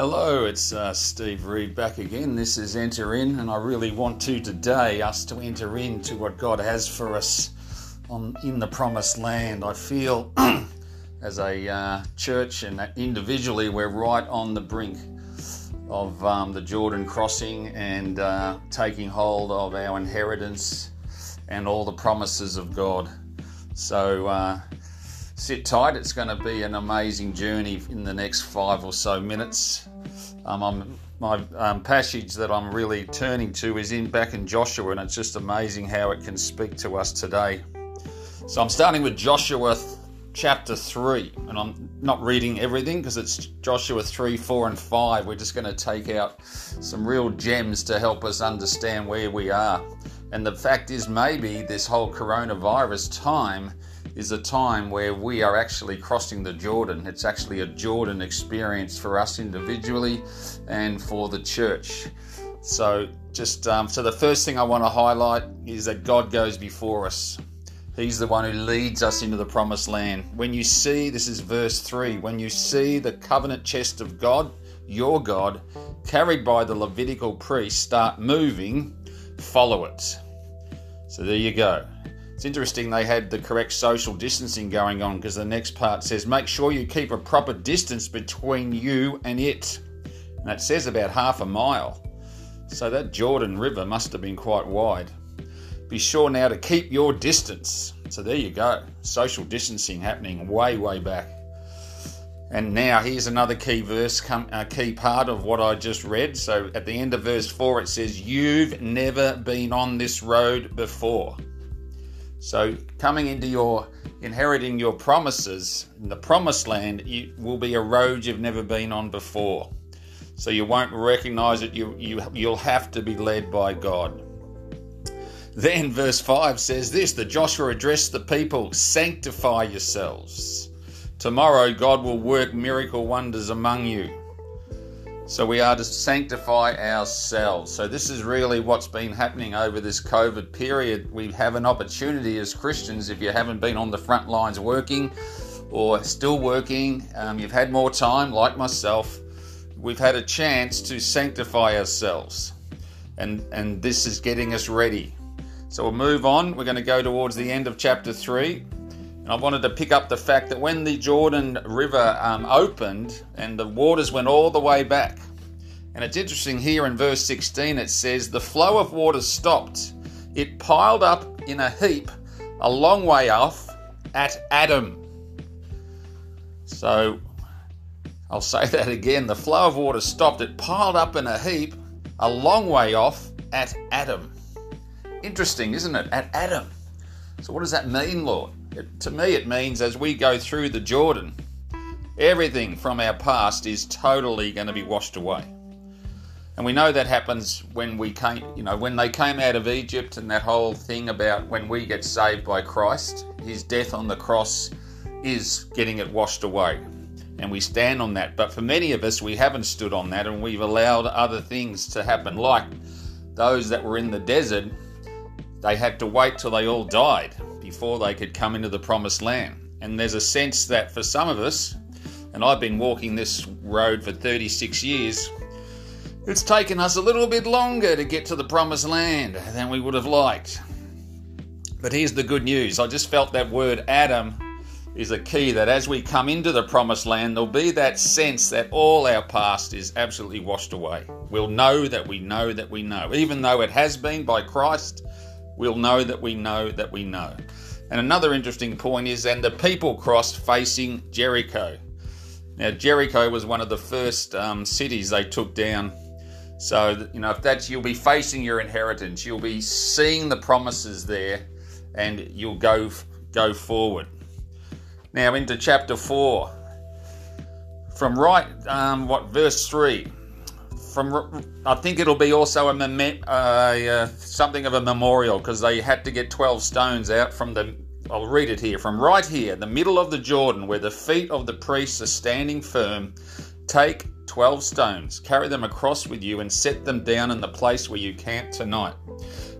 Hello, it's uh, Steve Reed back again. This is Enter In, and I really want to today us to enter into what God has for us on in the promised land. I feel as a uh, church and individually, we're right on the brink of um, the Jordan crossing and uh, taking hold of our inheritance and all the promises of God. So uh, sit tight. It's going to be an amazing journey in the next five or so minutes. Um, my um, passage that I'm really turning to is in back in Joshua, and it's just amazing how it can speak to us today. So I'm starting with Joshua chapter 3, and I'm not reading everything because it's Joshua 3, 4, and 5. We're just going to take out some real gems to help us understand where we are. And the fact is, maybe this whole coronavirus time is a time where we are actually crossing the Jordan. It's actually a Jordan experience for us individually and for the church. So, just um, so the first thing I want to highlight is that God goes before us. He's the one who leads us into the promised land. When you see, this is verse 3, when you see the covenant chest of God, your God, carried by the Levitical priest, start moving, follow it. So there you go. It's interesting they had the correct social distancing going on because the next part says, make sure you keep a proper distance between you and it. And that says about half a mile. So that Jordan River must have been quite wide. Be sure now to keep your distance. So there you go. Social distancing happening way, way back. And now here's another key verse, a uh, key part of what I just read. So at the end of verse 4, it says, You've never been on this road before. So coming into your inheriting your promises in the promised land, it will be a road you've never been on before. So you won't recognize it. You, you, you'll have to be led by God. Then verse 5 says this that Joshua addressed the people, sanctify yourselves. Tomorrow God will work miracle wonders among you. So we are to sanctify ourselves. So this is really what's been happening over this COVID period. We have an opportunity as Christians, if you haven't been on the front lines working or still working, um, you've had more time, like myself, we've had a chance to sanctify ourselves. And, and this is getting us ready. So we'll move on. We're going to go towards the end of chapter 3. I wanted to pick up the fact that when the Jordan River um, opened and the waters went all the way back, and it's interesting here in verse 16 it says, The flow of water stopped. It piled up in a heap a long way off at Adam. So I'll say that again. The flow of water stopped. It piled up in a heap a long way off at Adam. Interesting, isn't it? At Adam. So, what does that mean, Lord? It, to me, it means as we go through the Jordan, everything from our past is totally going to be washed away. And we know that happens when we came, you know, when they came out of Egypt and that whole thing about when we get saved by Christ, his death on the cross is getting it washed away. And we stand on that. But for many of us, we haven't stood on that and we've allowed other things to happen, like those that were in the desert they had to wait till they all died before they could come into the promised land. And there's a sense that for some of us, and I've been walking this road for 36 years, it's taken us a little bit longer to get to the promised land than we would have liked. But here's the good news I just felt that word Adam is a key that as we come into the promised land, there'll be that sense that all our past is absolutely washed away. We'll know that we know that we know, even though it has been by Christ we'll know that we know that we know. And another interesting point is, and the people crossed facing Jericho. Now, Jericho was one of the first um, cities they took down. So, you know, if that's, you'll be facing your inheritance, you'll be seeing the promises there, and you'll go, go forward. Now, into chapter 4. From right, um, what, verse 3 from I think it'll be also a mem- uh, something of a memorial because they had to get 12 stones out from the I'll read it here from right here the middle of the Jordan where the feet of the priests are standing firm. Take 12 stones carry them across with you and set them down in the place where you camp tonight.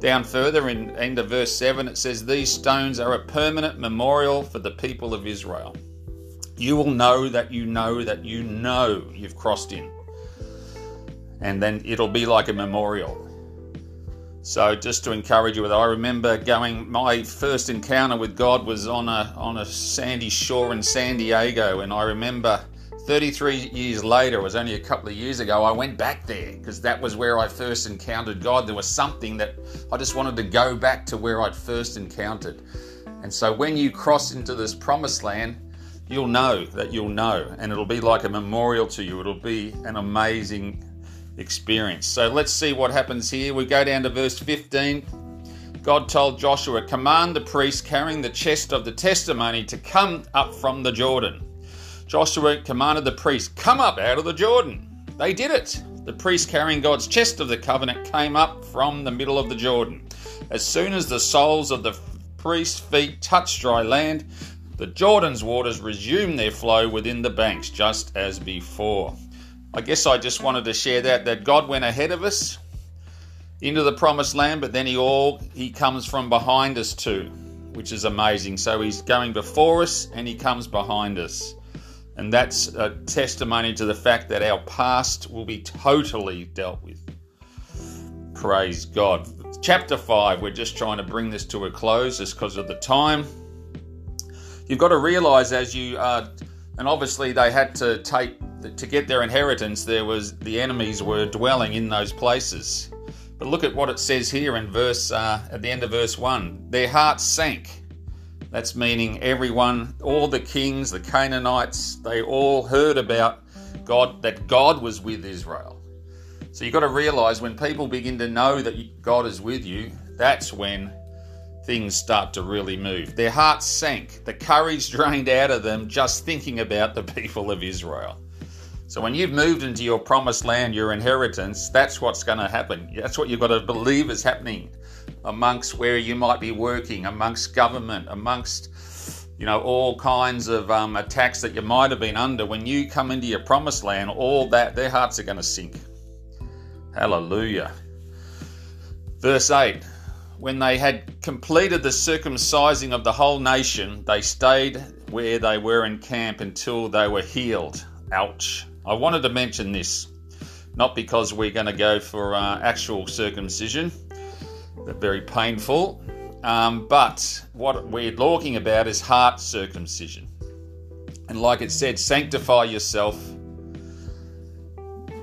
Down further in end of verse 7 it says these stones are a permanent memorial for the people of Israel. You will know that you know that you know you've crossed in and then it'll be like a memorial. So just to encourage you with, I remember going. My first encounter with God was on a on a sandy shore in San Diego, and I remember 33 years later, it was only a couple of years ago, I went back there because that was where I first encountered God. There was something that I just wanted to go back to where I'd first encountered. And so when you cross into this promised land, you'll know that you'll know, and it'll be like a memorial to you. It'll be an amazing experience. So let's see what happens here. We go down to verse 15. God told Joshua, Command the priests carrying the chest of the testimony to come up from the Jordan. Joshua commanded the priests, Come up out of the Jordan. They did it. The priests carrying God's chest of the covenant came up from the middle of the Jordan. As soon as the soles of the priests' feet touched dry land, the Jordan's waters resumed their flow within the banks, just as before. I guess I just wanted to share that that God went ahead of us into the promised land, but then he all he comes from behind us too, which is amazing. So he's going before us and he comes behind us. And that's a testimony to the fact that our past will be totally dealt with. Praise God. Chapter 5, we're just trying to bring this to a close just because of the time. You've got to realize as you are, and obviously they had to take to get their inheritance, there was the enemies were dwelling in those places. But look at what it says here in verse uh, at the end of verse one. Their hearts sank. That's meaning everyone, all the kings, the Canaanites, they all heard about God that God was with Israel. So you've got to realize when people begin to know that God is with you, that's when things start to really move. Their hearts sank, the courage drained out of them just thinking about the people of Israel. So when you've moved into your promised land, your inheritance, that's what's going to happen. That's what you've got to believe is happening amongst where you might be working, amongst government, amongst you know all kinds of um, attacks that you might have been under. When you come into your promised land, all that their hearts are going to sink. Hallelujah. Verse 8 When they had completed the circumcising of the whole nation, they stayed where they were in camp until they were healed. Ouch. I wanted to mention this, not because we're going to go for uh, actual circumcision, but very painful, um, but what we're talking about is heart circumcision. And like it said, sanctify yourself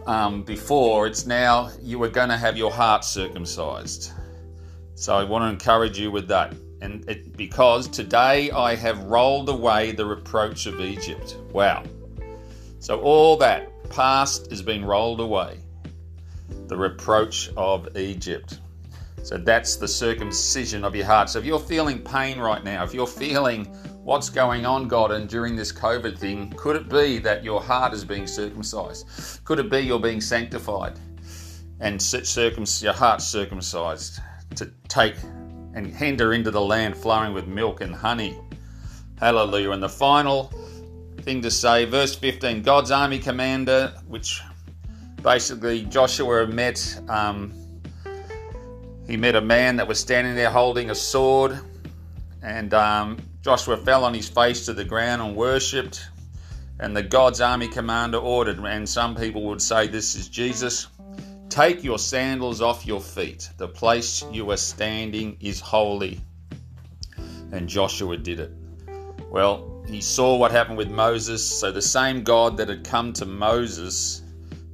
um, before, it's now you are going to have your heart circumcised. So I want to encourage you with that. And it, because today I have rolled away the reproach of Egypt. Wow. So all that past has been rolled away. The reproach of Egypt. So that's the circumcision of your heart. So if you're feeling pain right now, if you're feeling what's going on, God, and during this COVID thing, could it be that your heart is being circumcised? Could it be you're being sanctified and your heart circumcised to take and enter into the land flowing with milk and honey? Hallelujah. And the final thing to say, verse 15 God's army commander, which basically Joshua met. Um, he met a man that was standing there holding a sword, and um, Joshua fell on his face to the ground and worshipped. And the God's army commander ordered, and some people would say this is Jesus take your sandals off your feet. The place you are standing is holy. And Joshua did it. Well, he saw what happened with Moses, so the same God that had come to Moses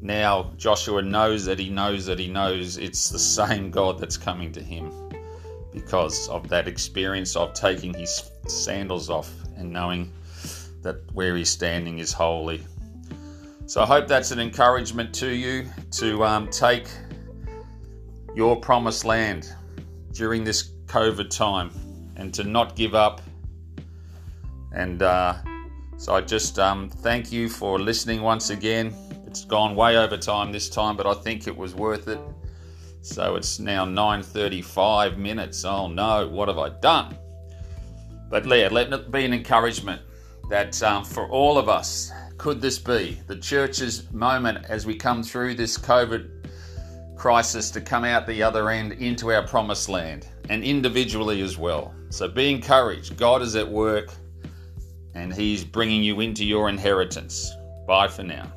now Joshua knows that he knows that he knows it's the same God that's coming to him because of that experience of taking his sandals off and knowing that where he's standing is holy. So I hope that's an encouragement to you to um, take your promised land during this COVID time and to not give up. And uh, so I just um, thank you for listening once again. It's gone way over time this time, but I think it was worth it. So it's now 9:35 minutes. Oh no, what have I done? But yeah, let it be an encouragement that um, for all of us, could this be the church's moment as we come through this COVID crisis to come out the other end into our promised land and individually as well? So be encouraged. God is at work and He's bringing you into your inheritance. Bye for now.